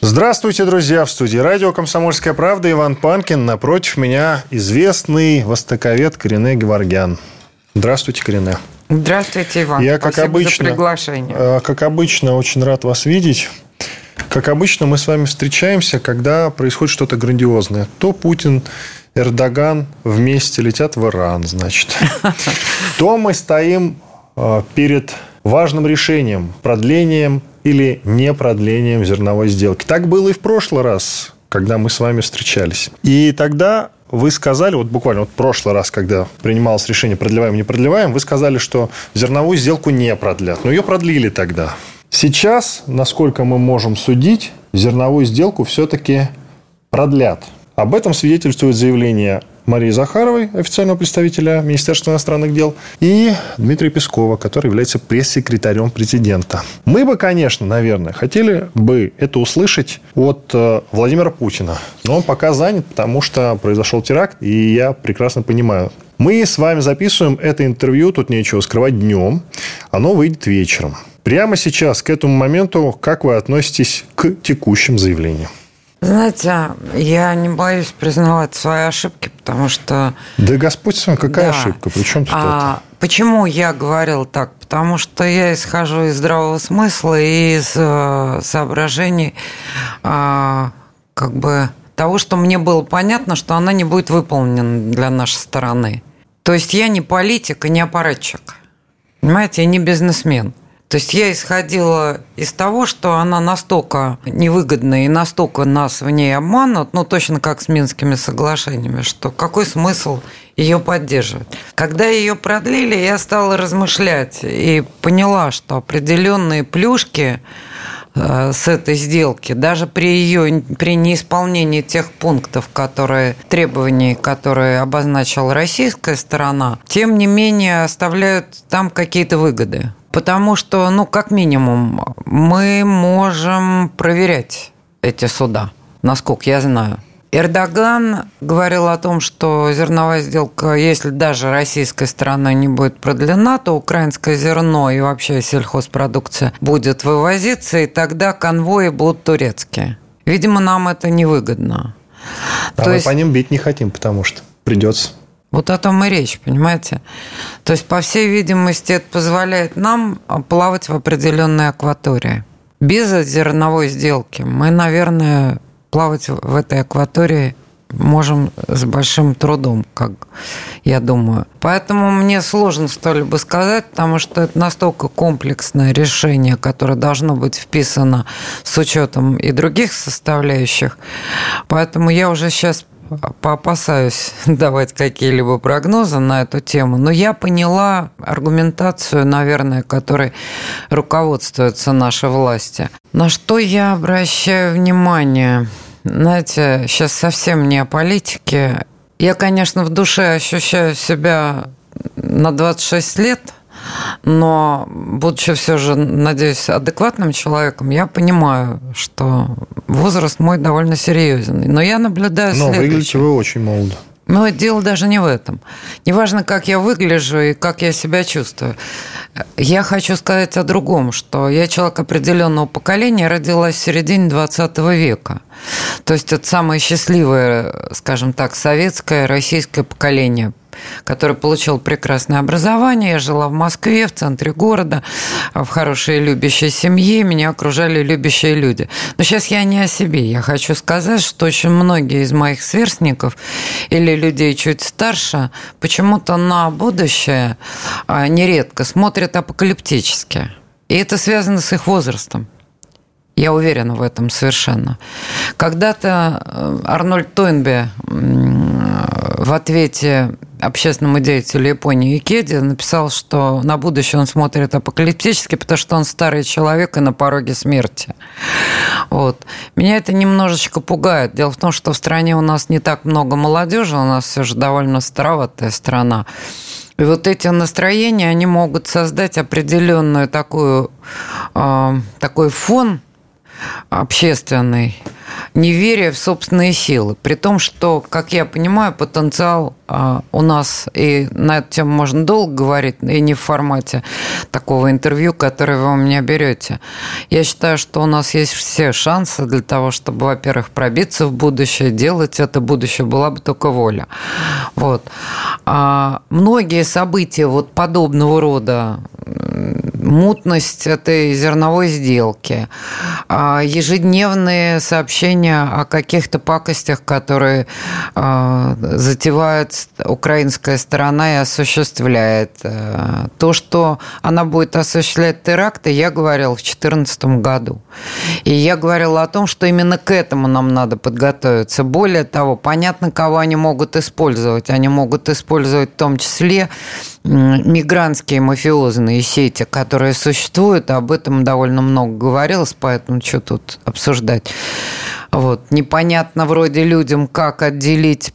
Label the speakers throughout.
Speaker 1: Здравствуйте, друзья! В студии радио «Комсомольская правда» Иван Панкин. Напротив меня известный востоковед Корене Геворгян. Здравствуйте, Корене.
Speaker 2: Здравствуйте, Иван.
Speaker 1: Я, как
Speaker 2: Спасибо
Speaker 1: обычно,
Speaker 2: за приглашение.
Speaker 1: э, Как обычно, очень рад вас видеть. Как обычно, мы с вами встречаемся, когда происходит что-то грандиозное. То Путин, Эрдоган вместе летят в Иран, значит. То мы стоим э, перед важным решением, продлением или не продлением зерновой сделки. Так было и в прошлый раз, когда мы с вами встречались. И тогда вы сказали, вот буквально вот в прошлый раз, когда принималось решение продлеваем, не продлеваем, вы сказали, что зерновую сделку не продлят. Но ее продлили тогда. Сейчас, насколько мы можем судить, зерновую сделку все-таки продлят. Об этом свидетельствует заявление Марии Захаровой, официального представителя Министерства иностранных дел, и Дмитрия Пескова, который является пресс-секретарем президента. Мы бы, конечно, наверное, хотели бы это услышать от э, Владимира Путина. Но он пока занят, потому что произошел теракт, и я прекрасно понимаю. Мы с вами записываем это интервью, тут нечего скрывать, днем. Оно выйдет вечером. Прямо сейчас, к этому моменту, как вы относитесь к текущим заявлениям?
Speaker 2: Знаете, я не боюсь признавать свои ошибки, потому что...
Speaker 1: Да Господь с вами, какая
Speaker 2: Да.
Speaker 1: ошибка? При чем тут
Speaker 2: А, Почему я говорил так? Потому что я исхожу из здравого смысла и из э, соображений а, как бы того, что мне было понятно, что она не будет выполнена для нашей стороны. То есть я не политик и не аппаратчик. Понимаете, я не бизнесмен. То есть я исходила из того, что она настолько невыгодна и настолько нас в ней обманут, ну точно как с Минскими соглашениями, что какой смысл ее поддерживать. Когда ее продлили, я стала размышлять и поняла, что определенные плюшки э, с этой сделки, даже при ее при неисполнении тех пунктов, которые требований, которые обозначила российская сторона, тем не менее оставляют там какие-то выгоды. Потому что, ну, как минимум, мы можем проверять эти суда, насколько я знаю. Эрдоган говорил о том, что зерновая сделка, если даже российской стороной не будет продлена, то украинское зерно и вообще сельхозпродукция будет вывозиться, и тогда конвои будут турецкие. Видимо, нам это невыгодно.
Speaker 1: А мы по ним бить не хотим, потому что придется.
Speaker 2: Вот о том и речь, понимаете? То есть, по всей видимости, это позволяет нам плавать в определенной акватории. Без зерновой сделки мы, наверное, плавать в этой акватории можем с большим трудом, как я думаю. Поэтому мне сложно что-либо сказать, потому что это настолько комплексное решение, которое должно быть вписано с учетом и других составляющих. Поэтому я уже сейчас поопасаюсь давать какие-либо прогнозы на эту тему, но я поняла аргументацию, наверное, которой руководствуются наши власти. На что я обращаю внимание? Знаете, сейчас совсем не о политике. Я, конечно, в душе ощущаю себя на 26 лет – но, будучи все же, надеюсь, адекватным человеком, я понимаю, что возраст мой довольно серьезный. Но я наблюдаю
Speaker 1: Но
Speaker 2: следующее.
Speaker 1: выглядите вы очень молодо.
Speaker 2: Но дело даже не в этом. Неважно, как я выгляжу и как я себя чувствую. Я хочу сказать о другом, что я человек определенного поколения, родилась в середине 20 века. То есть это самое счастливое, скажем так, советское, российское поколение который получил прекрасное образование. Я жила в Москве, в центре города, в хорошей любящей семье. Меня окружали любящие люди. Но сейчас я не о себе. Я хочу сказать, что очень многие из моих сверстников или людей чуть старше почему-то на будущее нередко смотрят апокалиптически. И это связано с их возрастом. Я уверена в этом совершенно. Когда-то Арнольд Тойнбе в ответе общественному деятелю Японии Икеди, написал, что на будущее он смотрит апокалиптически, потому что он старый человек и на пороге смерти. Вот. Меня это немножечко пугает. Дело в том, что в стране у нас не так много молодежи, у нас все же довольно староватая страна. И вот эти настроения, они могут создать определенную такую, э, такой фон общественный, неверие в собственные силы. При том, что, как я понимаю, потенциал а, у нас, и на эту тему можно долго говорить, и не в формате такого интервью, которое вы у меня берете. Я считаю, что у нас есть все шансы для того, чтобы, во-первых, пробиться в будущее, делать это будущее, была бы только воля. Вот. А многие события вот подобного рода, мутность этой зерновой сделки, а, ежедневные сообщения о каких-то пакостях, которые а, затевает украинская сторона и осуществляет. Э, то, что она будет осуществлять теракты, я говорил в 2014 году. И я говорила о том, что именно к этому нам надо подготовиться. Более того, понятно, кого они могут использовать. Они могут использовать в том числе мигрантские мафиозные сети, которые существуют, об этом довольно много говорилось, поэтому что тут обсуждать. Вот. Непонятно вроде людям, как отделить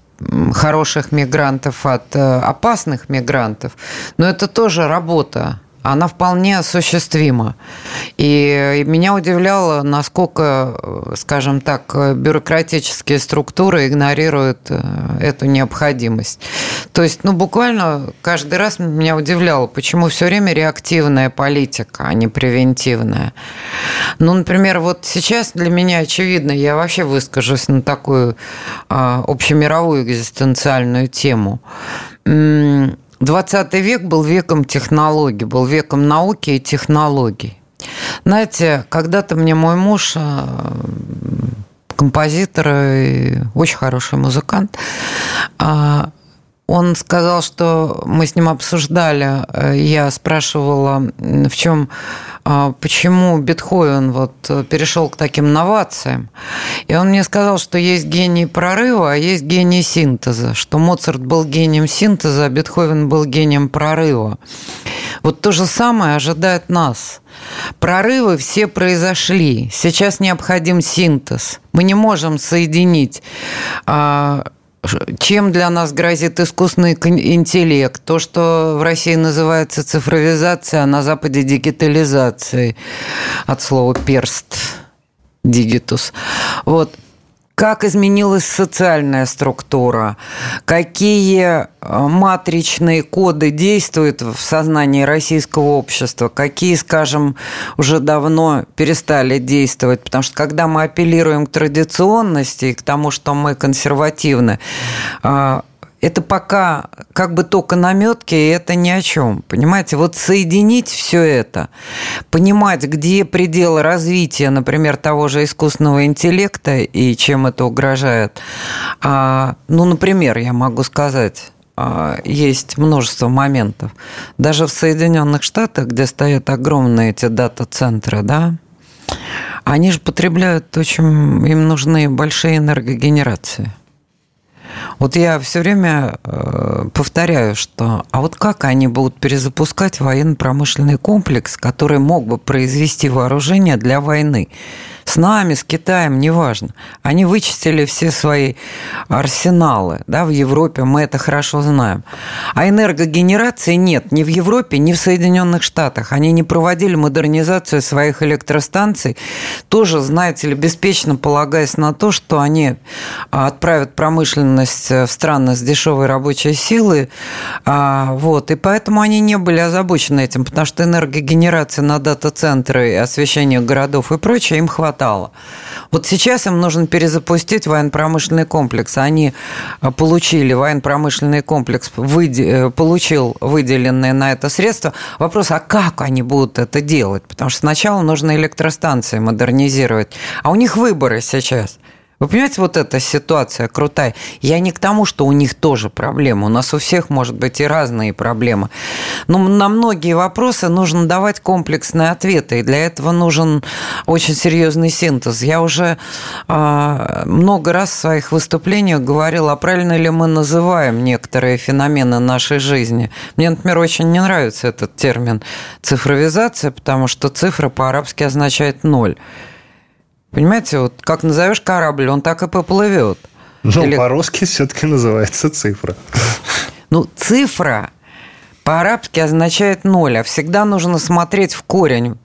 Speaker 2: хороших мигрантов от э, опасных мигрантов, но это тоже работа она вполне осуществима. И меня удивляло, насколько, скажем так, бюрократические структуры игнорируют э, эту необходимость. То есть, ну, буквально каждый раз меня удивляло, почему все время реактивная политика, а не превентивная. Ну, например, вот сейчас для меня очевидно, я вообще выскажусь на такую а, общемировую экзистенциальную тему 20 век был веком технологий, был веком науки и технологий. Знаете, когда-то мне мой муж, э, композитор и очень хороший музыкант, а, он сказал, что мы с ним обсуждали, э, я спрашивала, в чем, а, почему Бетховен вот перешел к таким новациям. И он мне сказал, что есть гений прорыва, а есть гений синтеза, что Моцарт был гением синтеза, а Бетховен был гением прорыва. Вот то же самое ожидает нас. Прорывы все произошли. Сейчас необходим синтез. Мы не можем соединить а, чем для нас грозит искусственный интеллект? То, что в России называется цифровизация, а на Западе дигитализацией. От слова перст, дигитус. Вот как изменилась социальная структура, какие э, матричные коды действуют в сознании российского общества, какие, скажем, уже давно перестали действовать. Потому что когда мы апеллируем к традиционности и к тому, что мы консервативны, э, это пока как бы только наметки, и это ни о чем. Понимаете, вот соединить все это, понимать, где пределы развития, например, того же искусственного интеллекта и чем это угрожает. А, ну, например, я могу сказать, а, есть множество моментов. Даже в Соединенных Штатах, где стоят огромные эти дата-центры, да, они же потребляют очень, им нужны большие энергогенерации – вот я все время э, повторяю, что а вот как они будут перезапускать военно-промышленный комплекс, который мог бы произвести вооружение для войны? С нами, с Китаем, неважно. Они вычистили все свои арсеналы. Да, в Европе мы это хорошо знаем. А энергогенерации нет ни в Европе, ни в Соединенных Штатах. Они не проводили модернизацию своих электростанций. Тоже, знаете ли, беспечно полагаясь на то, что они отправят промышленность в страны с дешевой рабочей силой. А, вот. И поэтому они не были озабочены этим, потому что энергогенерация на дата-центры, освещение городов и прочее им хватает хватало. Вот сейчас им нужно перезапустить военно-промышленный комплекс. Они э, получили военно-промышленный комплекс, выде, э, получил выделенные на это средства. Вопрос, а как они будут это делать? Потому что сначала нужно электростанции модернизировать. А у них выборы сейчас. Вы понимаете, вот эта ситуация крутая. Я не к тому, что у них тоже проблемы. У нас у всех, может быть, и разные проблемы. Но на многие вопросы нужно давать комплексные ответы. И для этого нужен очень серьезный синтез. Я уже э, много раз в своих выступлениях говорила, а правильно ли мы называем некоторые феномены нашей жизни. Мне, например, очень не нравится этот термин цифровизация, потому что цифра по-арабски означает ноль. Понимаете, вот как назовешь корабль, он так и поплывет.
Speaker 1: Но Или... по-русски все-таки называется цифра.
Speaker 2: Ну, цифра по-арабски означает ноль, а всегда нужно смотреть в корень,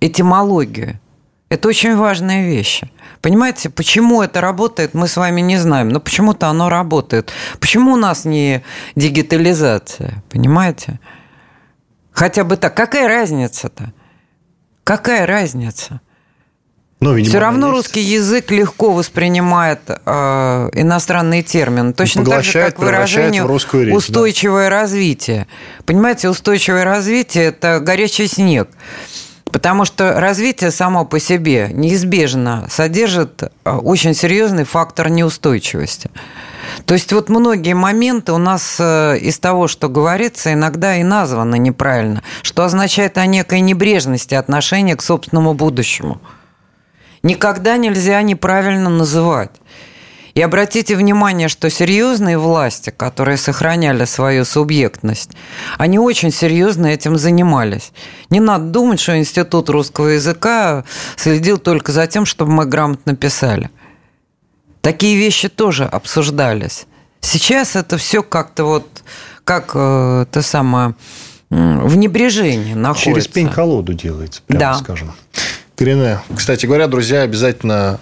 Speaker 2: этимологию. Это очень важная вещь. Понимаете, почему это работает, мы с вами не знаем, но почему-то оно работает. Почему у нас не дигитализация, понимаете? Хотя бы так. Какая разница-то? Какая разница? Ну, видимо, Все равно есть. русский язык легко воспринимает э, иностранные термины. Точно так же, как выражение речь, устойчивое да. развитие. Понимаете, устойчивое развитие – это горячий снег. Потому что развитие само по себе неизбежно содержит э, очень серьезный фактор неустойчивости. То есть вот многие моменты у нас э, из того, что говорится, иногда и названы неправильно, что означает о некой небрежности отношения к собственному будущему – никогда нельзя неправильно называть. И обратите внимание, что серьезные власти, которые сохраняли свою субъектность, они очень серьезно этим занимались. Не надо думать, что Институт русского языка следил только за тем, чтобы мы грамотно писали. Такие вещи тоже обсуждались. Сейчас это все как-то вот, как э, то самое, в небрежении находится.
Speaker 1: Через пень-колоду делается, прямо
Speaker 2: да.
Speaker 1: скажем. Корене. Кстати говоря, друзья, обязательно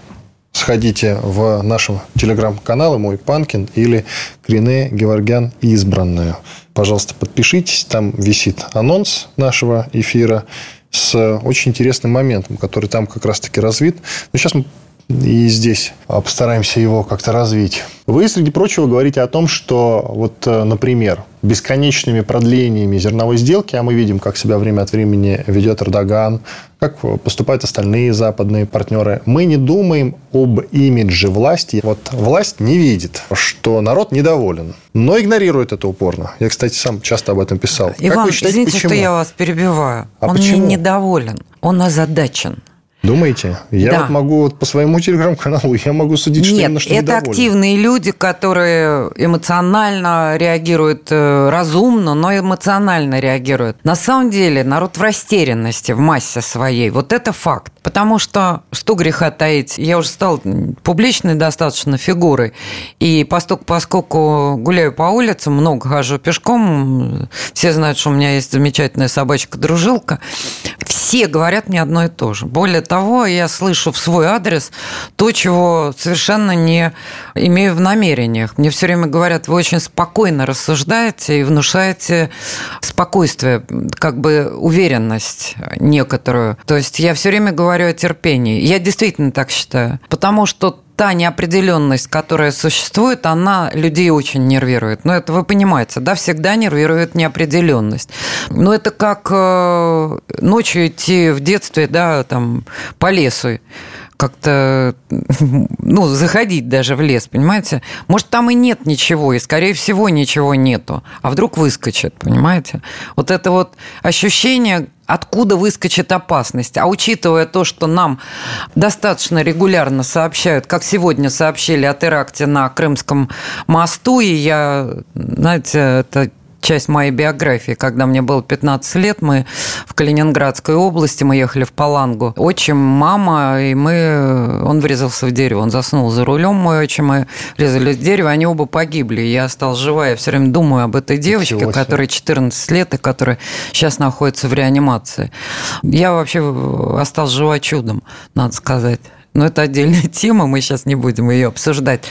Speaker 1: сходите в нашем телеграм-канал «Мой Панкин» или Крене Геворгян избранная. Пожалуйста, подпишитесь. Там висит анонс нашего эфира с очень интересным моментом, который там как раз-таки развит. Но сейчас мы и здесь постараемся его как-то развить. Вы, среди прочего, говорите о том, что, вот, э, например, бесконечными продлениями зерновой сделки, а мы видим, как себя время от времени ведет Эрдоган, как поступают остальные западные партнеры, мы не думаем об имидже власти. Вот власть не видит, что народ недоволен, но игнорирует это упорно. Я, кстати, сам часто об этом писал.
Speaker 2: Иван, как вы считаете, извините, почему? что я вас перебиваю. А Он почему? не недоволен, он озадачен.
Speaker 1: Думаете? Я да. вот могу вот по своему телеграм-каналу, я могу судить, что
Speaker 2: Нет,
Speaker 1: именно что
Speaker 2: это
Speaker 1: недоволен.
Speaker 2: активные люди, которые эмоционально реагируют э, разумно, но эмоционально реагируют. На самом деле народ в растерянности в массе своей. Вот это факт. Потому что, что греха таить, я уже стал публичной достаточно фигурой. И поскольку, поскольку гуляю по улицам, много хожу пешком, все знают, что у меня есть замечательная собачка-дружилка, все говорят мне одно и то же. Более того, я слышу в свой адрес то, чего совершенно не имею в намерениях. Мне все время говорят, вы очень спокойно рассуждаете и внушаете спокойствие, как бы уверенность некоторую. То есть я все время говорю о терпении. Я действительно так считаю. Потому что та неопределенность, которая существует, она людей очень нервирует. Но это вы понимаете, да, всегда нервирует неопределенность. Но это как э, ночью идти в детстве, да, там, по лесу как-то, ну, заходить даже в лес, понимаете? Может, там и нет ничего, и, скорее всего, ничего нету. А вдруг выскочит, понимаете? Вот это вот ощущение, откуда выскочит опасность. А учитывая то, что нам достаточно регулярно сообщают, как сегодня сообщили о теракте на Крымском мосту, и я, знаете, это часть моей биографии. Когда мне было 15 лет, мы в Калининградской области, мы ехали в Палангу. Отчим, мама, и мы... Он врезался в дерево, он заснул за рулем, мой отчим, мы врезались в дерево, они оба погибли. Я осталась жива, я все время думаю об этой девочке, которой 14 лет и которая сейчас находится в реанимации. Я вообще осталась жива чудом, надо сказать. Но это отдельная тема, мы сейчас не будем ее обсуждать.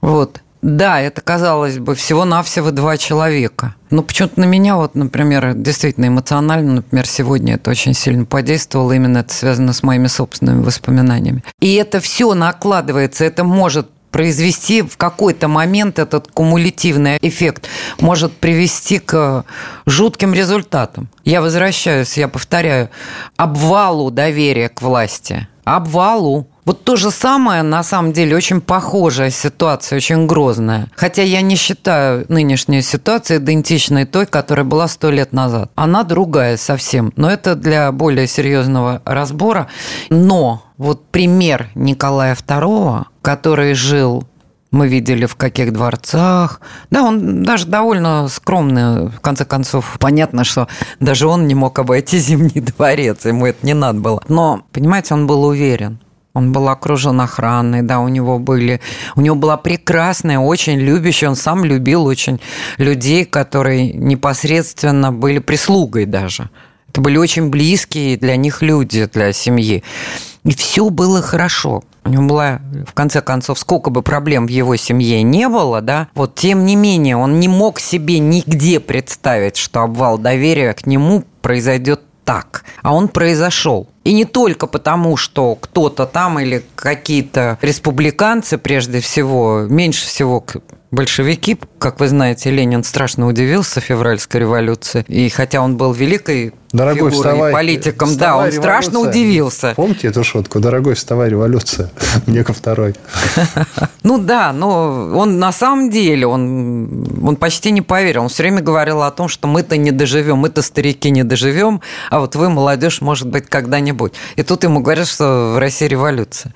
Speaker 2: Вот. Да, это, казалось бы, всего-навсего два человека. Но почему-то на меня, вот, например, действительно эмоционально, например, сегодня это очень сильно подействовало. Именно это связано с моими собственными воспоминаниями. И это все накладывается, это может произвести в какой-то момент этот кумулятивный эффект может привести к жутким результатам. Я возвращаюсь, я повторяю, обвалу доверия к власти. Обвалу Вот то же самое, на самом деле, очень похожая ситуация, очень грозная. Хотя я не считаю нынешнюю ситуацию идентичной той, которая была сто лет назад. Она другая совсем. Но это для более серьезного разбора. Но вот пример Николая II, который жил мы видели в каких дворцах. Да, он даже довольно скромный, в конце концов. Понятно, что даже он не мог обойти Зимний дворец, ему это не надо было. Но, понимаете, он был уверен. Он был окружен охраной, да, у него были, у него была прекрасная, очень любящая, он сам любил очень людей, которые непосредственно были прислугой даже. Это были очень близкие для них люди, для семьи. И все было хорошо. У него была, в конце концов, сколько бы проблем в его семье не было, да, вот тем не менее он не мог себе нигде представить, что обвал доверия к нему произойдет так. А он произошел. И не только потому, что кто-то там или какие-то республиканцы, прежде всего, меньше всего большевики, как вы знаете, Ленин страшно удивился февральской революции. И хотя он был великой
Speaker 1: Дорогой,
Speaker 2: фигурой,
Speaker 1: вставай,
Speaker 2: политиком,
Speaker 1: вставай,
Speaker 2: да, он
Speaker 1: революция.
Speaker 2: страшно удивился.
Speaker 1: Помните эту шутку? Дорогой, вставай, революция. Мне ко второй.
Speaker 2: Ну да, но он на самом деле, он, он почти не поверил. Он все время говорил о том, что мы-то не доживем, мы-то старики не доживем, а вот вы, молодежь, может быть, когда-нибудь. И тут ему говорят, что в России революция.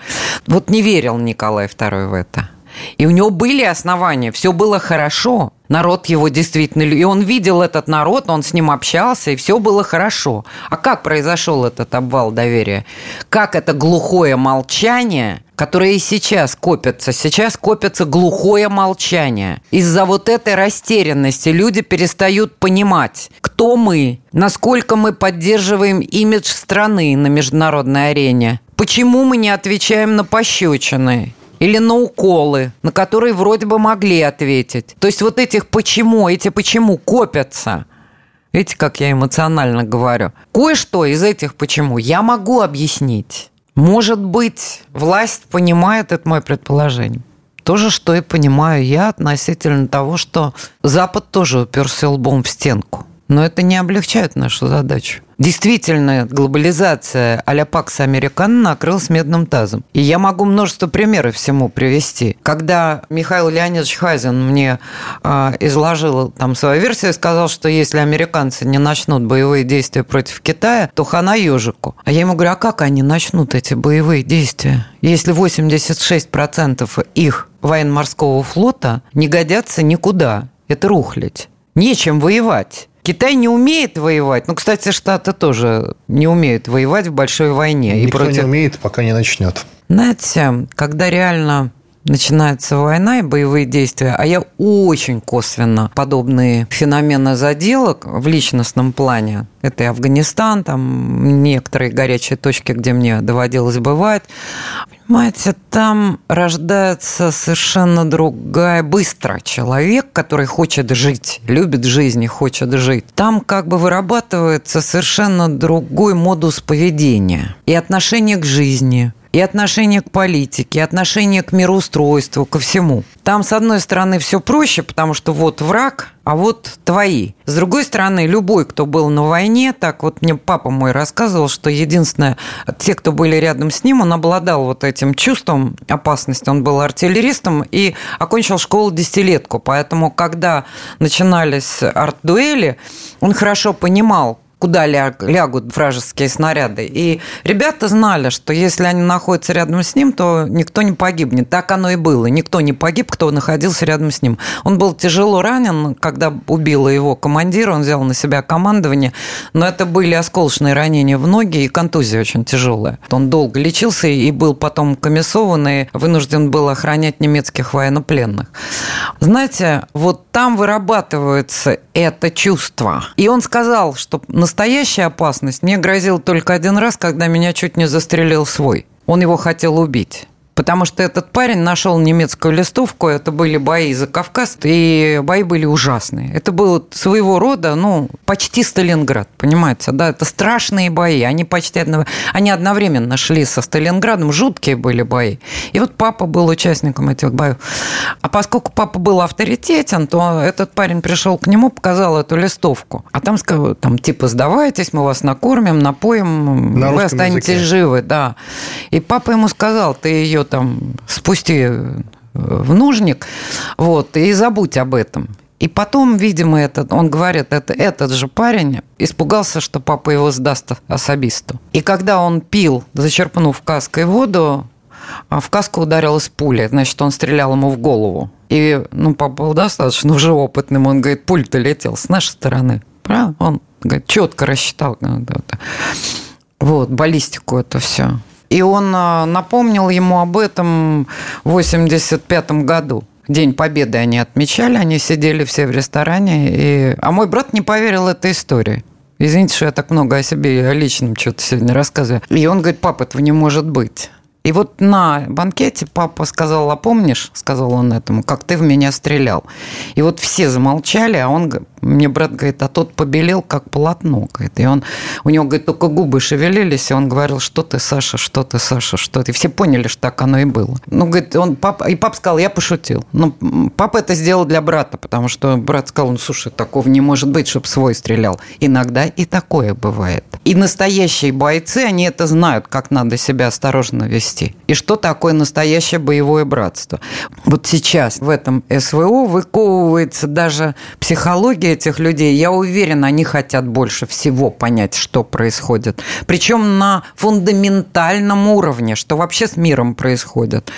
Speaker 2: Вот не верил Николай II в это. И у него были основания, все было хорошо. Народ его действительно... И он видел этот народ, он с ним общался, и все было хорошо. А как произошел этот обвал доверия? Как это глухое молчание, которое и сейчас копится, сейчас копится глухое молчание. Из-за вот этой растерянности люди перестают понимать, кто мы, насколько мы поддерживаем имидж страны на международной арене, почему мы не отвечаем на пощечины, или на уколы, на которые вроде бы могли ответить. То есть вот этих почему, эти почему копятся. Видите, как я эмоционально говорю. Кое-что из этих почему я могу объяснить. Может быть, власть понимает, это мое предположение. То же, что и понимаю я относительно того, что Запад тоже уперся лбом в стенку. Но это не облегчает нашу задачу. Действительно, глобализация а-ля Пакс Американо накрылась медным тазом. И я могу множество примеров всему привести. Когда Михаил Леонидович Хайзен мне э, изложил там свою версию, сказал, что если американцы не начнут боевые действия против Китая, то хана ежику. А я ему говорю, а как они начнут эти боевые действия, если 86% их военно-морского флота не годятся никуда? Это рухлядь. Нечем воевать. Китай не умеет воевать. Ну, кстати, Штаты тоже не умеют воевать в большой войне.
Speaker 1: Никто
Speaker 2: и против...
Speaker 1: не умеет, пока не начнет.
Speaker 2: Знаете, когда реально начинается война и боевые действия, а я очень косвенно подобные феномены заделок в личностном плане. Это и Афганистан, там некоторые горячие точки, где мне доводилось бывать. Понимаете, там рождается совершенно другая, быстро человек, который хочет жить, любит жизнь и хочет жить. Там как бы вырабатывается совершенно другой модус поведения и отношение к жизни, и отношение к политике, и отношение к мироустройству, ко всему. Там, с одной стороны, все проще, потому что вот враг, а вот твои. С другой стороны, любой, кто был на войне, так вот мне папа мой рассказывал, что единственное, те, кто были рядом с ним, он обладал вот этим чувством опасности. Он был артиллеристом и окончил школу десятилетку. Поэтому, когда начинались арт-дуэли, он хорошо понимал, куда лягут вражеские снаряды. И ребята знали, что если они находятся рядом с ним, то никто не погибнет. Так оно и было. Никто не погиб, кто находился рядом с ним. Он был тяжело ранен, когда убило его командира, он взял на себя командование, но это были осколочные ранения в ноги и контузия очень тяжелая. Он долго лечился и был потом комиссован и вынужден был охранять немецких военнопленных. Знаете, вот там вырабатывается это чувство. И он сказал, что настоящая опасность мне грозила только один раз, когда меня чуть не застрелил свой. Он его хотел убить. Потому что этот парень нашел немецкую листовку, это были бои за Кавказ, и бои были ужасные. Это был своего рода, ну, почти Сталинград, понимаете, да, это страшные бои, они почти они одновременно шли со Сталинградом, жуткие были бои. И вот папа был участником этих боев. А поскольку папа был авторитетен, то этот парень пришел к нему, показал эту листовку. А там сказал, там, типа, сдавайтесь, мы вас накормим, напоим, На вы останетесь языке. живы, да. И папа ему сказал, ты ее там спусти э, в нужник, вот, и забудь об этом. И потом, видимо, этот, он говорит, это, этот же парень испугался, что папа его сдаст особисту. И когда он пил, зачерпнув каской воду, а в каску ударилась пуля, значит, он стрелял ему в голову. И, ну, папа был достаточно уже опытным, он говорит, пуль-то летел с нашей стороны. Правда? Он говорит, четко рассчитал. Вот, баллистику это все. И он а, напомнил ему об этом в 85 году. День Победы они отмечали, они сидели все в ресторане. И... А мой брат не поверил этой истории. Извините, что я так много о себе и о личном что-то сегодня рассказываю. И он говорит, папа, этого не может быть. И вот на банкете папа сказал, а помнишь, сказал он этому, как ты в меня стрелял. И вот все замолчали, а он мне брат говорит, а тот побелел, как полотно. Говорит. И он, у него, говорит, только губы шевелились, и он говорил, что ты, Саша, что ты, Саша, что ты. И все поняли, что так оно и было. Ну, говорит, он, папа, и папа сказал, я пошутил. Ну, папа это сделал для брата, потому что брат сказал, ну, слушай, такого не может быть, чтобы свой стрелял. Иногда и такое бывает. И настоящие бойцы, они это знают, как надо себя осторожно вести. И что такое настоящее боевое братство. Вот сейчас в этом СВО выковывается даже психология этих людей, я уверена, они хотят больше всего понять, что происходит. Причем на фундаментальном уровне, что вообще с миром происходит.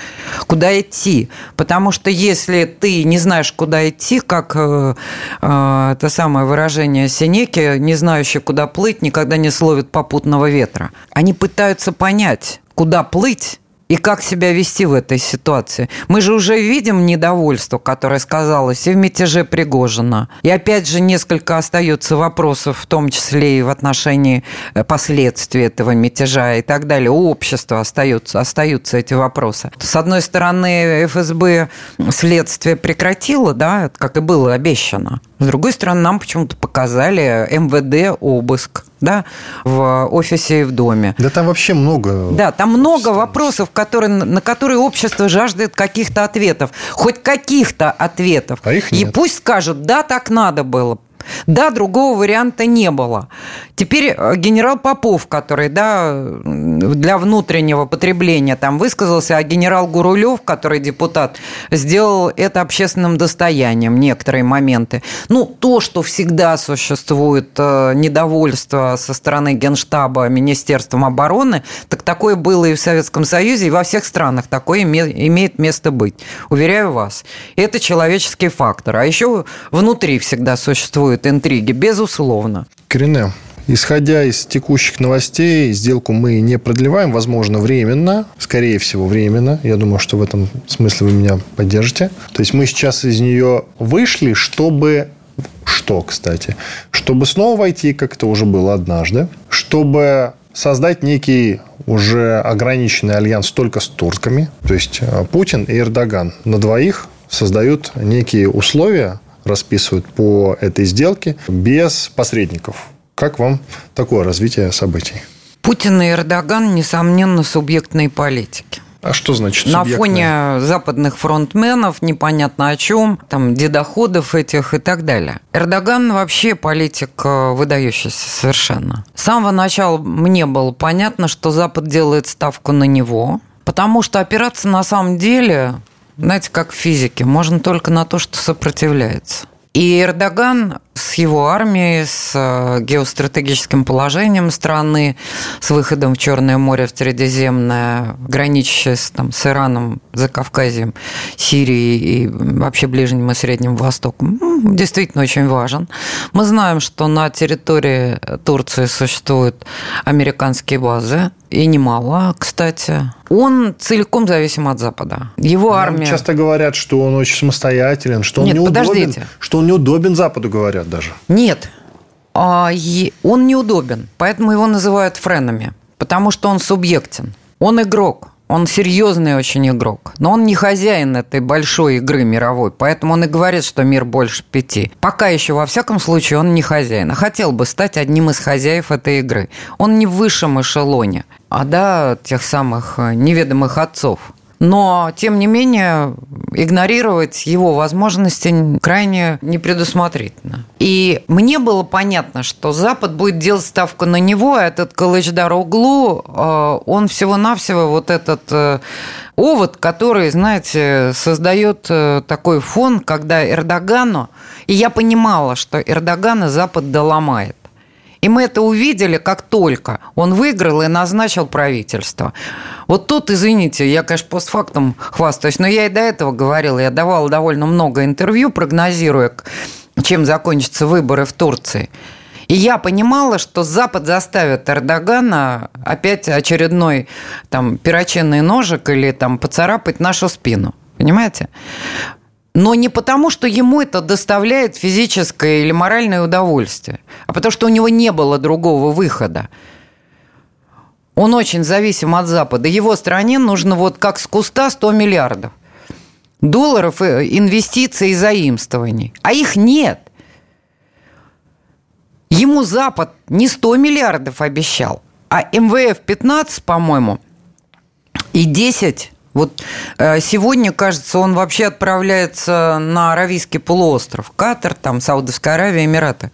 Speaker 2: Куда идти? Потому что если ты не знаешь, куда идти, как э, э, это самое выражение Синеки, не знающий, куда плыть, никогда не словит попутного ветра. Они пытаются понять, куда плыть, и как себя вести в этой ситуации. Мы же уже видим недовольство, которое сказалось и в мятеже Пригожина. И опять же несколько остается вопросов, в том числе и в отношении э, последствий этого мятежа и так далее. У общества остаются, остаются эти вопросы. С одной стороны, ФСБ следствие прекратило, да, как и было обещано. С другой стороны, нам почему-то показали МВД обыск да, в офисе и в доме.
Speaker 1: Да там вообще много.
Speaker 2: Да, там много вопросов, которые, на которые общество жаждет каких-то ответов. Хоть каких-то ответов.
Speaker 1: А их нет.
Speaker 2: И пусть скажут, да, так надо было. Да, другого варианта не было. Теперь э, генерал Попов, который да, для внутреннего потребления там высказался, а генерал Гурулев, который депутат, сделал это общественным достоянием некоторые моменты. Ну, то, что всегда существует э, недовольство со стороны Генштаба, Министерством обороны, так такое было и в Советском Союзе, и во всех странах такое имеет место быть. Уверяю вас. Это человеческий фактор. А еще внутри всегда существует существуют интриги, безусловно.
Speaker 1: Корене, Исходя из текущих новостей, сделку мы не продлеваем, возможно, временно, скорее всего, временно. Я думаю, что в этом смысле вы меня поддержите. То есть мы сейчас из нее вышли, чтобы что, кстати? Чтобы снова войти, как это уже было однажды, чтобы создать некий уже ограниченный альянс только с турками. То есть э, Путин и Эрдоган на двоих создают некие условия, расписывают по этой сделке без посредников. Как вам такое развитие событий?
Speaker 2: Путин и Эрдоган, несомненно, субъектные политики.
Speaker 1: А что значит
Speaker 2: На фоне западных фронтменов, непонятно о чем, там, дедоходов этих и так далее. Эрдоган вообще политик э, выдающийся совершенно. С самого начала мне было понятно, что Запад делает ставку на него, потому что опираться на самом деле знаете, как в физике, можно только на то, что сопротивляется. И Эрдоган с его армией, с э, геостратегическим положением страны, с выходом в Черное море, в Средиземное, граничащее с, там, с Ираном, за Кавказием, Сирией и вообще Ближним и Средним Востоком, действительно очень важен. Мы знаем, что на территории Турции существуют американские базы, и немало, кстати. Он целиком зависим от Запада. Его армия...
Speaker 1: часто говорят, что он очень самостоятелен, что он Нет, неудобен, подождите. что он неудобен Западу, говорят даже.
Speaker 2: Нет, а, он неудобен, поэтому его называют френами, потому что он субъектен. Он игрок, он серьезный очень игрок, но он не хозяин этой большой игры мировой, поэтому он и говорит, что мир больше пяти. Пока еще, во всяком случае, он не хозяин, а хотел бы стать одним из хозяев этой игры. Он не в высшем эшелоне, а да, тех самых э, неведомых отцов но, тем не менее, игнорировать его возможности крайне непредусмотрительно. И мне было понятно, что Запад будет делать ставку на него, а этот Калычдар углу, э, он всего-навсего вот этот э, овод, который, знаете, создает э, такой фон, когда Эрдогану, и я понимала, что Эрдогана Запад доломает. И мы это увидели, как только он выиграл и назначил правительство. Вот тут, извините, я, конечно, постфактум хвастаюсь, но я и до этого говорила, я давала довольно много интервью, прогнозируя, чем закончатся выборы в Турции. И я понимала, что Запад заставит Эрдогана опять очередной там перочинный ножик или там поцарапать нашу спину. Понимаете? Но не потому, что ему это доставляет физическое или моральное удовольствие, а потому что у него не было другого выхода. Он очень зависим от Запада. Его стране нужно вот как с куста 100 миллиардов долларов э, инвестиций и заимствований. А их нет. Ему Запад не 100 миллиардов обещал, а МВФ 15, по-моему, и 10 вот э, сегодня, кажется, он вообще отправляется на Аравийский полуостров. Катар, там, Саудовская Аравия, Эмираты.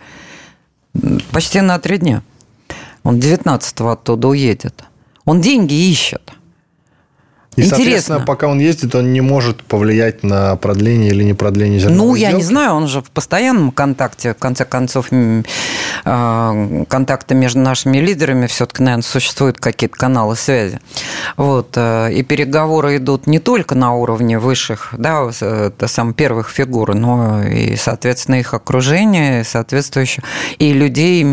Speaker 2: Почти на три дня. Он 19-го оттуда уедет. Он деньги ищет.
Speaker 1: И, Интересно. соответственно, пока он ездит, он не может повлиять на продление или не продление зерновой
Speaker 2: Ну, я сделки? не знаю, он же в постоянном контакте, в конце концов, контакты между нашими лидерами все-таки, наверное, существуют какие-то каналы связи. Вот. Э, и переговоры идут не только на уровне высших, да, это сам первых фигур, но и, соответственно, их окружение, соответствующих, и людей,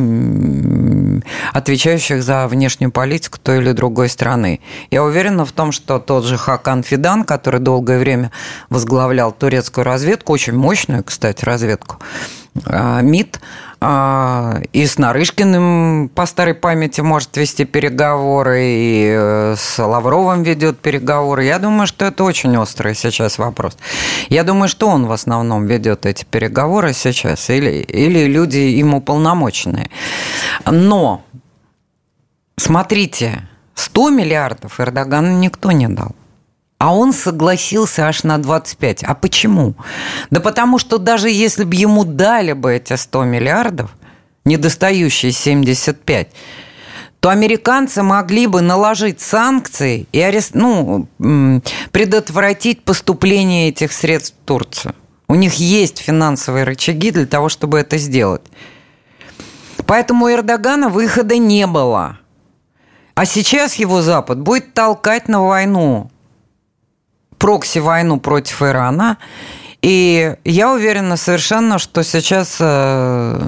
Speaker 2: отвечающих за внешнюю политику той или другой страны. Я уверена в том, что тот же Хакан Фидан, который долгое время возглавлял турецкую разведку, очень мощную, кстати, разведку, а, МИД, а, и с Нарышкиным по старой памяти может вести переговоры, и э, с Лавровым ведет переговоры. Я думаю, что это очень острый сейчас вопрос. Я думаю, что он в основном ведет эти переговоры сейчас, или, или люди ему полномоченные. Но, смотрите, 100 миллиардов Эрдогану никто не дал. А он согласился аж на 25. А почему? Да потому что даже если бы ему дали бы эти 100 миллиардов, недостающие 75, то американцы могли бы наложить санкции и арест... ну, предотвратить поступление этих средств в Турцию. У них есть финансовые рычаги для того, чтобы это сделать. Поэтому у Эрдогана выхода не было – а сейчас его Запад будет толкать на войну, прокси-войну против Ирана. И я уверена совершенно, что сейчас э,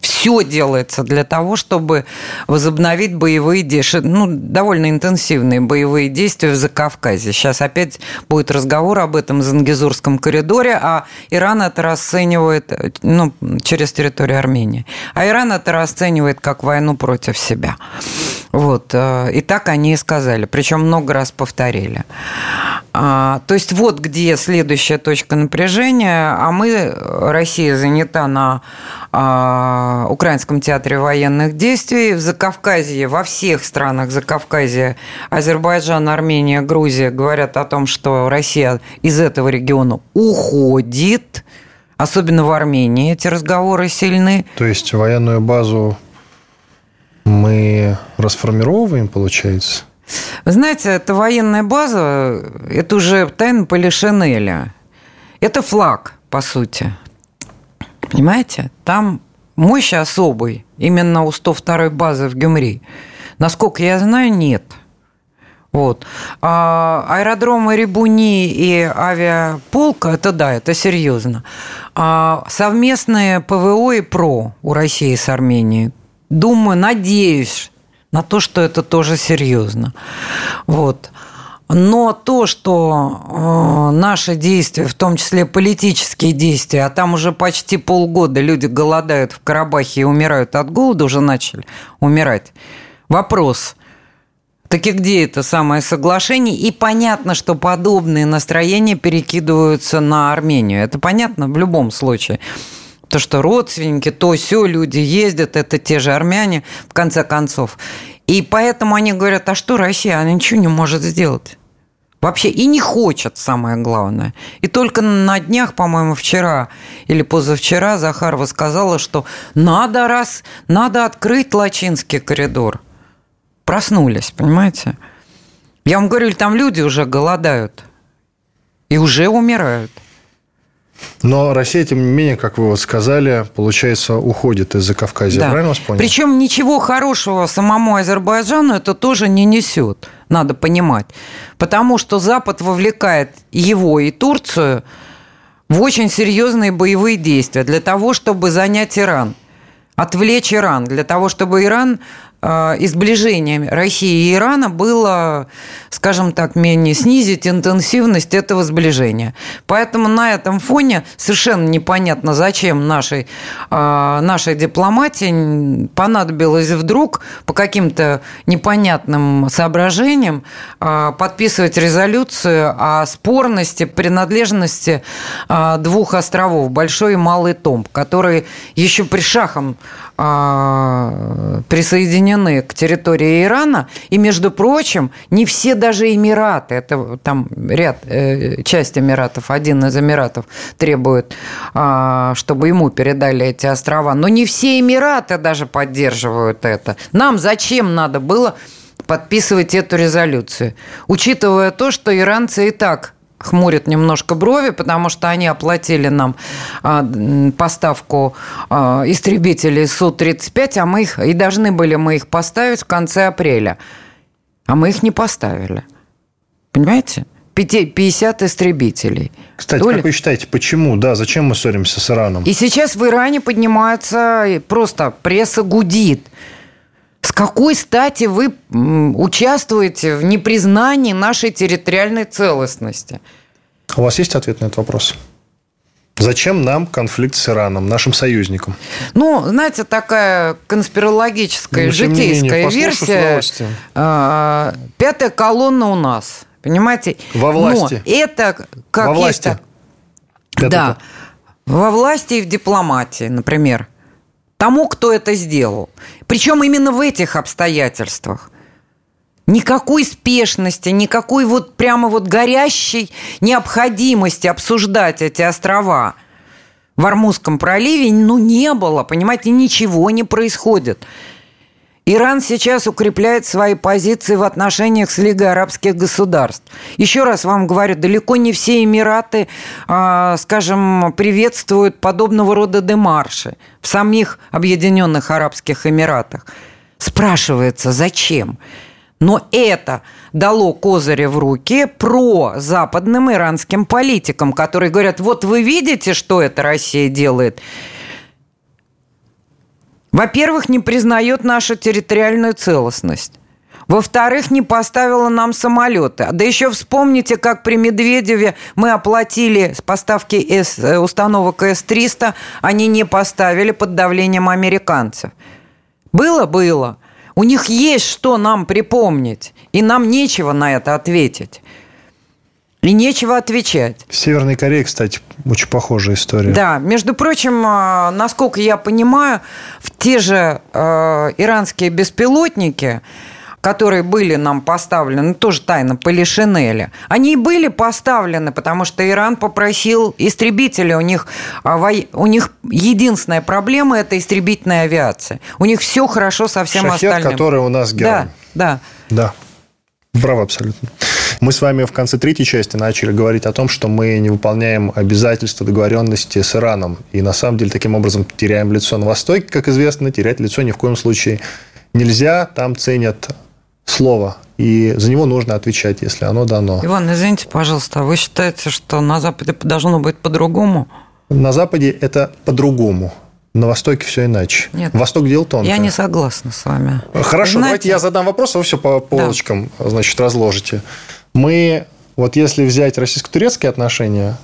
Speaker 2: все делается для того, чтобы возобновить боевые действия, ну, довольно интенсивные боевые действия в Закавказье. Сейчас опять будет разговор об этом в Зангизурском коридоре, а Иран это расценивает ну, через территорию Армении. А Иран это расценивает как войну против себя. Вот. Э, и так они и сказали, причем много раз повторили. А, то есть вот где следующая точка напряжения, а мы, Россия занята на а, Украинском театре военных действий, в Закавказье, во всех странах Закавказья, Азербайджан, Армения, Грузия говорят о том, что Россия из этого региона уходит, особенно в Армении эти разговоры сильны.
Speaker 1: То есть военную базу мы расформировываем, получается?
Speaker 2: Вы знаете, это военная база, это уже тайна Полишинеля. Это флаг, по сути. Понимаете? Там мощь особый, именно у 102-й базы в Гюмри. Насколько я знаю, нет. Вот. А аэродромы Рибуни и авиаполка, это да, это серьезно. А совместные ПВО и ПРО у России с Арменией, думаю, надеюсь на то, что это тоже серьезно. Вот. Но то, что э, наши действия, в том числе политические действия, а там уже почти полгода люди голодают в Карабахе и умирают от голода, уже начали умирать. Вопрос, Так и где это самое соглашение? И понятно, что подобные настроения перекидываются на Армению. Это понятно в любом случае. То, что родственники, то все люди ездят, это те же армяне, в конце концов. И поэтому они говорят, а что Россия, она ничего не может сделать. Вообще и не хочет, самое главное. И только на днях, по-моему, вчера или позавчера Захарова сказала, что надо раз, надо открыть Лачинский коридор – проснулись, понимаете? Я вам говорю, там люди уже голодают и уже умирают.
Speaker 1: Но Россия, тем не менее, как вы вот сказали, получается, уходит из-за Кавказа. Да. Правильно вас понял?
Speaker 2: Причем ничего хорошего самому Азербайджану это тоже не несет, надо понимать. Потому что Запад вовлекает его и Турцию в очень серьезные боевые действия для того, чтобы занять Иран отвлечь Иран, для того, чтобы Иран и сближение России и Ирана было, скажем так, менее снизить интенсивность этого сближения. Поэтому на этом фоне совершенно непонятно, зачем нашей, э, нашей дипломатии понадобилось вдруг по каким-то непонятным соображениям э, подписывать резолюцию о спорности, принадлежности двух островов, Большой и Малый Том, которые еще при Шахом присоединены присоединены к территории Ирана, и, между прочим, не все даже Эмираты, это там ряд, э, часть Эмиратов, один из Эмиратов требует, э, чтобы ему передали эти острова, но не все Эмираты даже поддерживают это. Нам зачем надо было подписывать эту резолюцию, учитывая то, что иранцы и так хмурят немножко брови, потому что они оплатили нам а, поставку а, истребителей Су-35, а мы их, и должны были мы их поставить в конце апреля. А мы их не поставили. Понимаете? 50 истребителей.
Speaker 1: Кстати, Доля... как вы считаете, почему? Да, зачем мы ссоримся с Ираном?
Speaker 2: И сейчас в Иране поднимается, просто пресса гудит. С какой стати вы участвуете в непризнании нашей территориальной целостности?
Speaker 1: У вас есть ответ на этот вопрос? Зачем нам конфликт с Ираном, нашим союзникам?
Speaker 2: Ну, знаете, такая конспирологическая, ну, житейская версия. А, пятая колонна у нас, понимаете?
Speaker 1: Во власти.
Speaker 2: Но это как Во власти. Есть, да, во власти и в дипломатии, например тому, кто это сделал. Причем именно в этих обстоятельствах. Никакой спешности, никакой вот прямо вот горящей необходимости обсуждать эти острова в Армузском проливе, ну, не было, понимаете, ничего не происходит. Иран сейчас укрепляет свои позиции в отношениях с Лигой арабских государств. Еще раз вам говорю, далеко не все Эмираты, а, скажем, приветствуют подобного рода демарши в самих Объединенных Арабских Эмиратах. Спрашивается, зачем? Но это дало козыря в руки про западным иранским политикам, которые говорят, вот вы видите, что это Россия делает – во-первых, не признает нашу территориальную целостность. Во-вторых, не поставила нам самолеты. Да еще вспомните, как при Медведеве мы оплатили поставки С, э, установок С-300, они не поставили под давлением американцев. Было? Было. У них есть что нам припомнить, и нам нечего на это ответить. И нечего отвечать.
Speaker 1: В Северной Корее, кстати, очень похожая история.
Speaker 2: Да, между прочим, а, насколько я понимаю, в те же э, иранские беспилотники, которые были нам поставлены, ну, тоже тайно, по Лишинеле, они и были поставлены, потому что Иран попросил истребители. У них, а, у них единственная проблема – это истребительная авиация. У них все хорошо со всем
Speaker 1: Шахет,
Speaker 2: остальным.
Speaker 1: который у нас герой.
Speaker 2: Да,
Speaker 1: да. Да, браво абсолютно. Мы с вами в конце третьей части начали говорить о том, что мы не выполняем обязательства договоренности с Ираном. И на самом деле таким образом теряем лицо на Востоке, как известно, терять лицо ни в коем случае нельзя. Там ценят слово, и за него нужно отвечать, если оно дано.
Speaker 2: Иван, извините, пожалуйста, вы считаете, что на Западе должно быть по-другому?
Speaker 1: На Западе это по-другому. На Востоке все иначе.
Speaker 2: Нет.
Speaker 1: Восток дел тонко.
Speaker 2: Я не согласна с вами.
Speaker 1: Хорошо, Знаете... давайте я задам вопрос, а вы все по полочкам да. значит, разложите. Мы, вот если взять российско-турецкие отношения,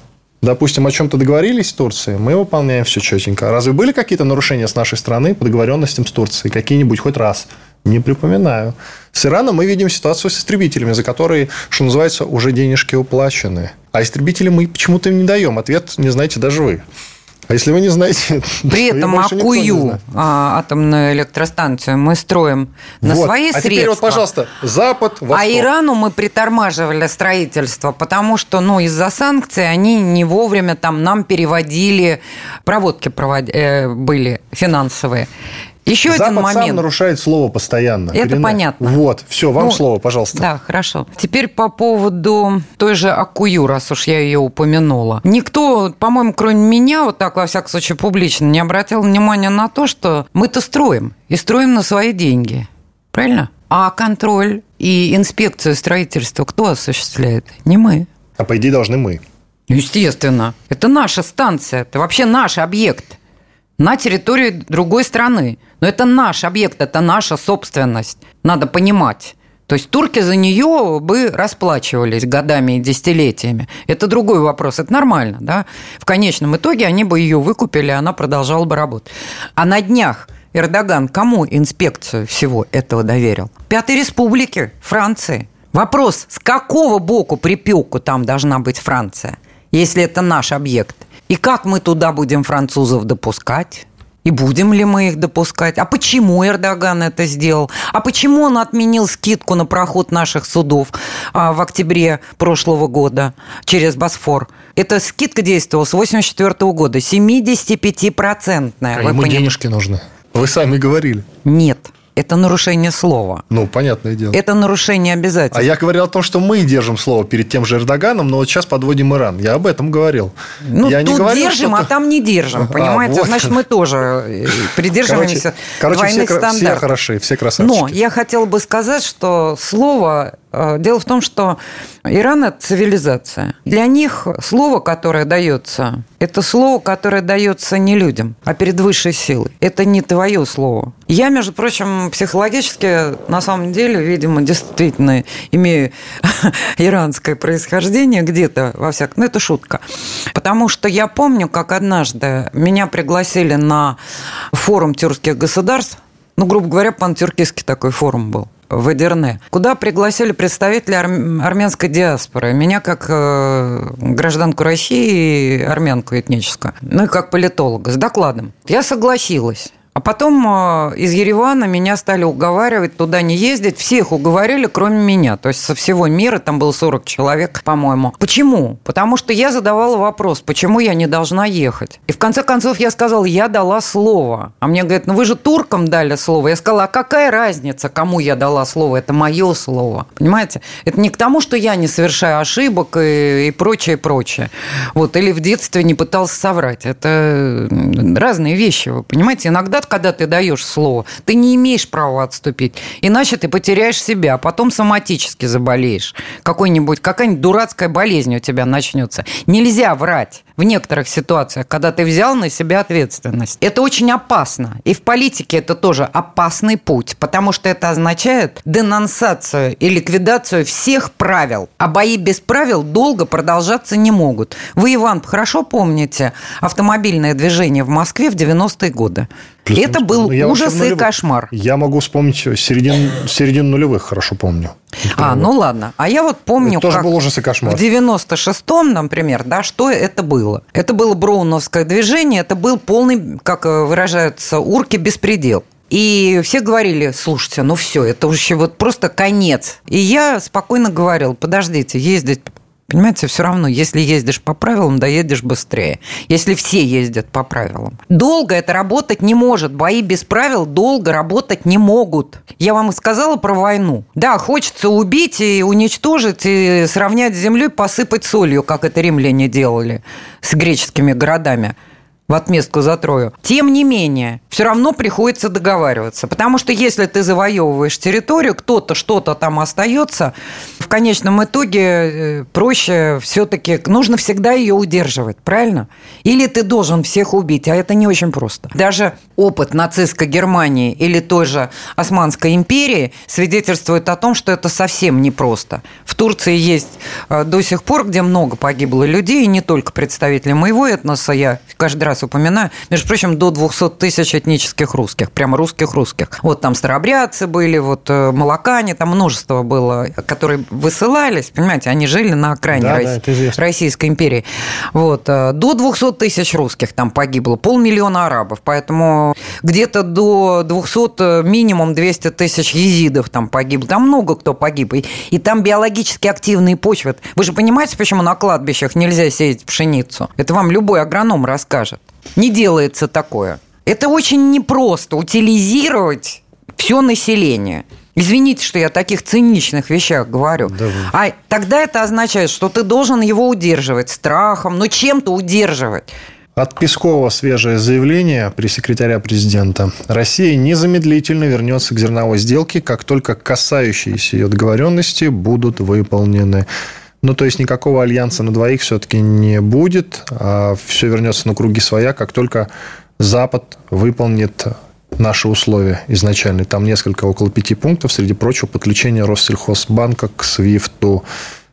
Speaker 1: допустим, о чем-то договорились с Турцией, мы выполняем все четенько. Разве были какие-то нарушения с нашей стороны по договоренностям с Турцией? Какие-нибудь хоть раз? Не припоминаю. С Ираном мы видим ситуацию с истребителями, за которые, что называется, уже денежки уплачены. А истребители мы почему-то им не даем. Ответ не знаете даже вы. А если вы не знаете...
Speaker 2: При этом Акую, а, атомную электростанцию, мы строим на
Speaker 1: вот.
Speaker 2: свои
Speaker 1: а
Speaker 2: средства.
Speaker 1: теперь вот, пожалуйста, Запад, Восток.
Speaker 2: А Ирану мы притормаживали строительство, потому что ну, из-за санкций они не вовремя там нам переводили, проводки провод... э, были финансовые. Еще
Speaker 1: Запад
Speaker 2: один момент.
Speaker 1: сам нарушает слово постоянно.
Speaker 2: Это
Speaker 1: Коренная.
Speaker 2: понятно.
Speaker 1: Вот, все, вам
Speaker 2: Ну,
Speaker 1: слово, пожалуйста.
Speaker 2: Да, хорошо. Теперь по поводу той же Акую, раз уж я ее упомянула. Никто, по-моему, кроме меня, вот так, во всяком случае, публично не обратил внимания на то, что мы-то строим. И строим на свои деньги. Правильно? А контроль и инспекцию строительства кто осуществляет? Не мы.
Speaker 1: А по идее должны мы.
Speaker 2: Естественно. Это наша станция, это вообще наш объект на территории другой страны. Но это наш объект, это наша собственность. Надо понимать. То есть турки за нее бы расплачивались годами и десятилетиями. Это другой вопрос, это нормально. Да? В конечном итоге они бы ее выкупили, она продолжала бы работать. А на днях Эрдоган кому инспекцию всего этого доверил? Пятой республике, Франции. Вопрос, с какого боку припеку там должна быть Франция, если это наш объект? И как мы туда будем французов допускать? И будем ли мы их допускать? А почему Эрдоган это сделал? А почему он отменил скидку на проход наших судов а, в октябре прошлого года через Босфор? Эта скидка действовала с 1984 года, 75-процентная.
Speaker 1: А ему денежки нужны. Вы сами говорили.
Speaker 2: Нет, это нарушение слова.
Speaker 1: Ну, понятное дело.
Speaker 2: Это нарушение обязательств.
Speaker 1: А я говорил о том, что мы держим слово перед тем же Эрдоганом, но вот сейчас подводим Иран. Я об этом говорил.
Speaker 2: Ну,
Speaker 1: я
Speaker 2: тут
Speaker 1: не говорил,
Speaker 2: держим,
Speaker 1: что
Speaker 2: а там не держим,
Speaker 1: А,
Speaker 2: понимаете?
Speaker 1: вот.
Speaker 2: Значит, мы тоже э, придерживаемся
Speaker 1: Короче, короче
Speaker 2: двойных
Speaker 1: все,
Speaker 2: стандартов.
Speaker 1: все хороши, все красавчики.
Speaker 2: Но я хотела бы сказать, что слово... э, Дело в том, что Иран – это цивилизация. Для них слово, которое дается, это слово, которое дается не людям, а перед высшей силой. Это не твое слово. Я, между прочим, психологически, на самом деле, видимо, действительно имею иранское происхождение где-то, во всяком... Ну, это шутка. Потому что я помню, как однажды меня пригласили на форум тюркских государств, ну, грубо говоря, пантюркистский такой форум был в Эдерне, куда пригласили представителей арм- армянской диаспоры. Меня как э, гражданку России и армянку этническую, ну и как политолога, с докладом. Я согласилась. А потом э, из Еревана меня стали уговаривать туда не ездить. Всех уговорили, кроме меня. То есть со всего мира, там было 40 человек, по-моему. Почему? Потому что я задавала вопрос, почему я не должна ехать. И в конце концов я сказала, я дала слово. А мне говорят, ну вы же туркам дали слово. Я сказала, а какая разница, кому я дала слово? Это мое слово. Понимаете? Это не к тому, что я не совершаю ошибок и, и прочее, прочее. Вот. Или в детстве не пытался соврать. Это разные вещи, вы понимаете? Иногда когда ты даешь слово, ты не имеешь права отступить. Иначе ты потеряешь себя, а потом соматически заболеешь. Какой-нибудь, какая-нибудь дурацкая болезнь у тебя начнется. Нельзя врать в некоторых ситуациях, когда ты взял на себя ответственность. Это очень опасно. И в политике это тоже опасный путь, потому что это означает денонсацию и ликвидацию всех правил. А бои без правил долго продолжаться не могут. Вы, Иван, хорошо помните автомобильное движение в Москве в 90-е годы?
Speaker 1: Плюс-минус.
Speaker 2: Это был
Speaker 1: Ну,
Speaker 2: ужас и
Speaker 1: нулевых.
Speaker 2: кошмар.
Speaker 1: Я могу вспомнить середину, середину нулевых, хорошо помню.
Speaker 2: А, ну ладно. А я вот помню,
Speaker 1: Это тоже
Speaker 2: как
Speaker 1: был ужас и кошмар.
Speaker 2: в 96-м, например, да, что это было? Это было броуновское движение, это был полный, как э, выражаются урки, беспредел. И все говорили, слушайте, ну все, это уже вот просто конец. И я спокойно говорил, подождите, ездить Понимаете, все равно, если ездишь по правилам, доедешь быстрее. Если все ездят по правилам. Долго это работать не может. Бои без правил долго работать не могут. Я вам сказала про войну. Да, хочется убить и уничтожить, и сравнять с землей, посыпать солью, как это римляне делали с греческими городами в отместку за Трою. Тем не менее, все равно приходится договариваться. Потому что если ты завоевываешь территорию, кто-то что-то там остается, в конечном итоге э, проще все-таки, нужно всегда ее удерживать, правильно? Или ты должен всех убить, а это не очень просто. Даже опыт нацистской Германии или той же Османской империи свидетельствует о том, что это совсем непросто. В Турции есть э, до сих пор, где много погибло людей, и не только представители моего этноса, я каждый раз раз упоминаю, между прочим, до 200 тысяч этнических русских, прямо русских-русских. Вот там старобрядцы были, вот э, молокане, там множество было, которые высылались, понимаете, они жили на окраине да, России, да, Российской империи. Вот, э, до 200 тысяч русских там погибло, полмиллиона арабов, поэтому где-то до 200, минимум 200 тысяч езидов там погибло, там много кто погиб, и, и там биологически активные почвы. Вы же понимаете, почему на кладбищах нельзя сеять пшеницу? Это вам любой агроном расскажет. Не делается такое. Это очень непросто утилизировать все население. Извините, что я о таких циничных вещах говорю. Да, а тогда это означает, что ты должен его удерживать страхом, но чем-то удерживать.
Speaker 1: От Пескова свежее заявление при секретаря президента. Россия незамедлительно вернется к зерновой сделке, как только касающиеся ее договоренности будут выполнены. Ну, то есть никакого альянса на двоих все-таки не будет, а все вернется на круги своя, как только Запад выполнит наши условия изначальные. Там несколько, около пяти пунктов, среди прочего, подключение Россельхозбанка к СВИФТу.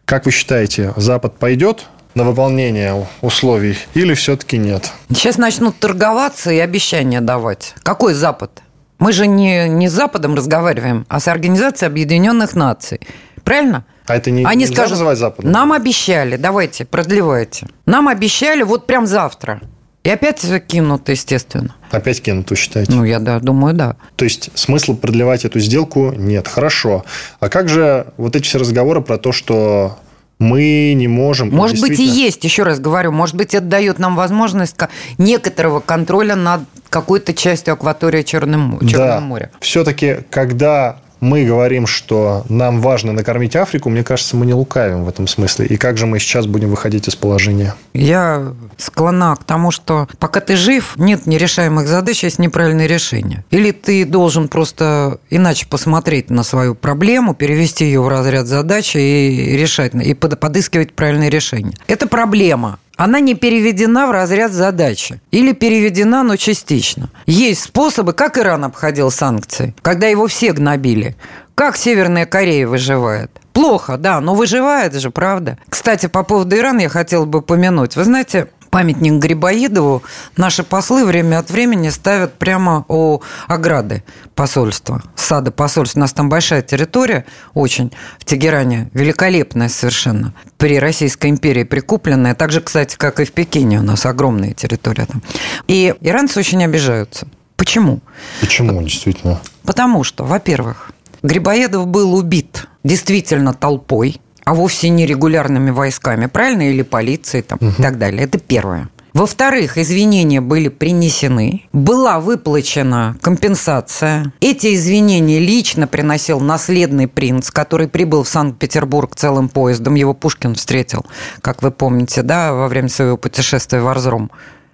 Speaker 1: Как вы считаете, Запад пойдет на выполнение условий или все-таки нет?
Speaker 2: Сейчас начнут торговаться и обещания давать. Какой Запад? Мы же не, не с Западом разговариваем, а с Организацией Объединенных Наций. Правильно?
Speaker 1: А это не
Speaker 2: Они скажут, называть Западом? Нам обещали, давайте, продлевайте. Нам обещали вот прям завтра. И опять кинут, естественно.
Speaker 1: Опять кинут, вы считаете?
Speaker 2: Ну, я да, думаю, да.
Speaker 1: То есть смысла продлевать эту сделку нет. Хорошо. А как же вот эти все разговоры про то, что мы не можем.
Speaker 2: Может быть и есть, еще раз говорю, может быть это дает нам возможность некоторого контроля над какой-то частью акватории Черного, Черного да. моря.
Speaker 1: Все-таки, когда мы говорим, что нам важно накормить Африку, мне кажется, мы не лукавим в этом смысле. И как же мы сейчас будем выходить из положения?
Speaker 2: Я склонна к тому, что пока ты жив, нет нерешаемых задач, есть неправильные решения. Или ты должен просто иначе посмотреть на свою проблему, перевести ее в разряд задач и решать, и подыскивать правильные решения. Это проблема она не переведена в разряд задачи. Или переведена, но частично. Есть способы, как Иран обходил санкции, когда его все гнобили. Как Северная Корея выживает? Плохо, да, но выживает же, правда. Кстати, по поводу Ирана я хотела бы упомянуть. Вы знаете, памятник Грибоедову наши послы время от времени ставят прямо у ограды посольства, сада посольства. У нас там большая территория, очень, в Тегеране, великолепная совершенно, при Российской империи прикупленная, так же, кстати, как и в Пекине у нас огромная территория там. И иранцы очень обижаются. Почему?
Speaker 1: Почему, действительно?
Speaker 2: Потому что, во-первых, Грибоедов был убит действительно толпой, а вовсе не регулярными войсками, правильно, или полицией там, угу. и так далее. Это первое. Во-вторых, извинения были принесены, была выплачена компенсация. Эти извинения лично приносил наследный принц, который прибыл в Санкт-Петербург целым поездом. Его Пушкин встретил, как вы помните, да, во время своего путешествия в Арзрум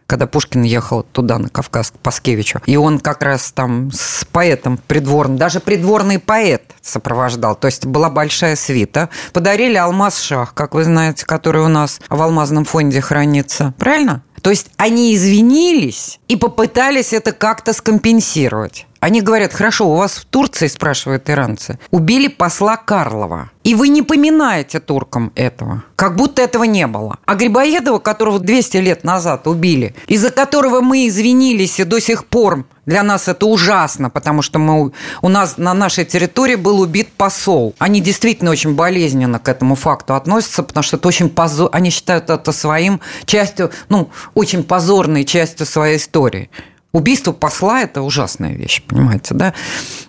Speaker 2: когда Пушкин ехал туда, на Кавказ, к Паскевичу. И он как раз там с поэтом придворным, даже придворный поэт сопровождал. То есть была большая свита. Подарили алмаз шах, как вы знаете, который у нас в алмазном фонде хранится. Правильно? То есть они извинились и попытались это как-то скомпенсировать. Они говорят, хорошо, у вас в Турции, спрашивают иранцы, убили посла Карлова. И вы не поминаете туркам этого. Как будто этого не было. А Грибоедова, которого 200 лет назад убили, из-за которого мы извинились и до сих пор для нас это ужасно, потому что мы, у нас на нашей территории был убит посол. Они действительно очень болезненно к этому факту относятся, потому что это очень позор... Они считают это своим частью, ну, очень позорной частью своей истории. Убийство посла – это ужасная вещь, понимаете, да?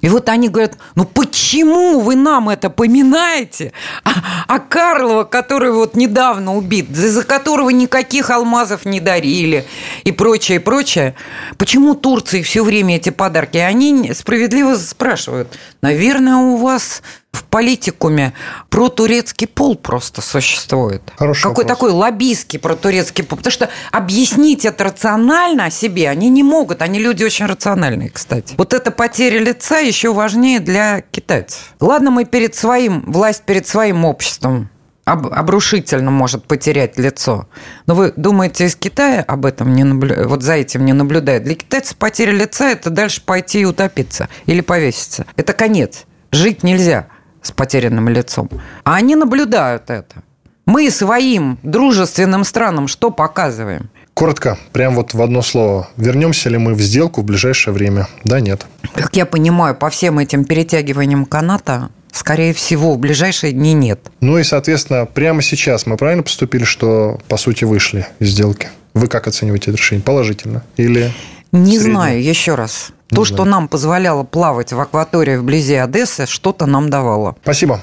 Speaker 2: И вот они говорят, ну почему вы нам это поминаете? А, а Карлова, который вот недавно убит, за которого никаких алмазов не дарили и прочее, прочее. Почему Турции все время эти подарки? И они справедливо спрашивают, наверное, у вас в политикуме про турецкий пол просто существует.
Speaker 1: Хороший
Speaker 2: Какой вопрос. такой лоббистский про турецкий пол. Потому что объяснить это рационально о себе они не могут. Они люди очень рациональные, кстати. Вот эта потеря лица еще важнее для китайцев. Ладно, мы перед своим, власть перед своим обществом об, обрушительно может потерять лицо. Но вы думаете, из Китая об этом не наблю... вот за этим не наблюдают? Для китайцев потеря лица – это дальше пойти и утопиться или повеситься. Это конец. Жить нельзя с потерянным лицом. А они наблюдают это. Мы своим дружественным странам что показываем?
Speaker 1: Коротко, прям вот в одно слово. Вернемся ли мы в сделку в ближайшее время? Да, нет.
Speaker 2: Как я понимаю, по всем этим перетягиваниям каната, скорее всего, в ближайшие дни нет.
Speaker 1: Ну и, соответственно, прямо сейчас мы правильно поступили, что, по сути, вышли из сделки? Вы как оцениваете это решение? Положительно? Или
Speaker 2: Не знаю, еще раз. Не То, что нам позволяло плавать в акватории вблизи Одессы, что-то нам давало.
Speaker 1: Спасибо.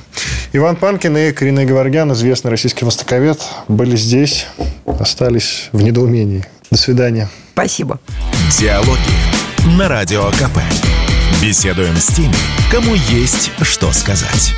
Speaker 1: Иван Панкин и Карина Геворгян, известный российский востоковед, были здесь, остались в недоумении. До свидания.
Speaker 2: Спасибо.
Speaker 3: Диалоги на Радио КП. Беседуем с теми, кому есть что сказать.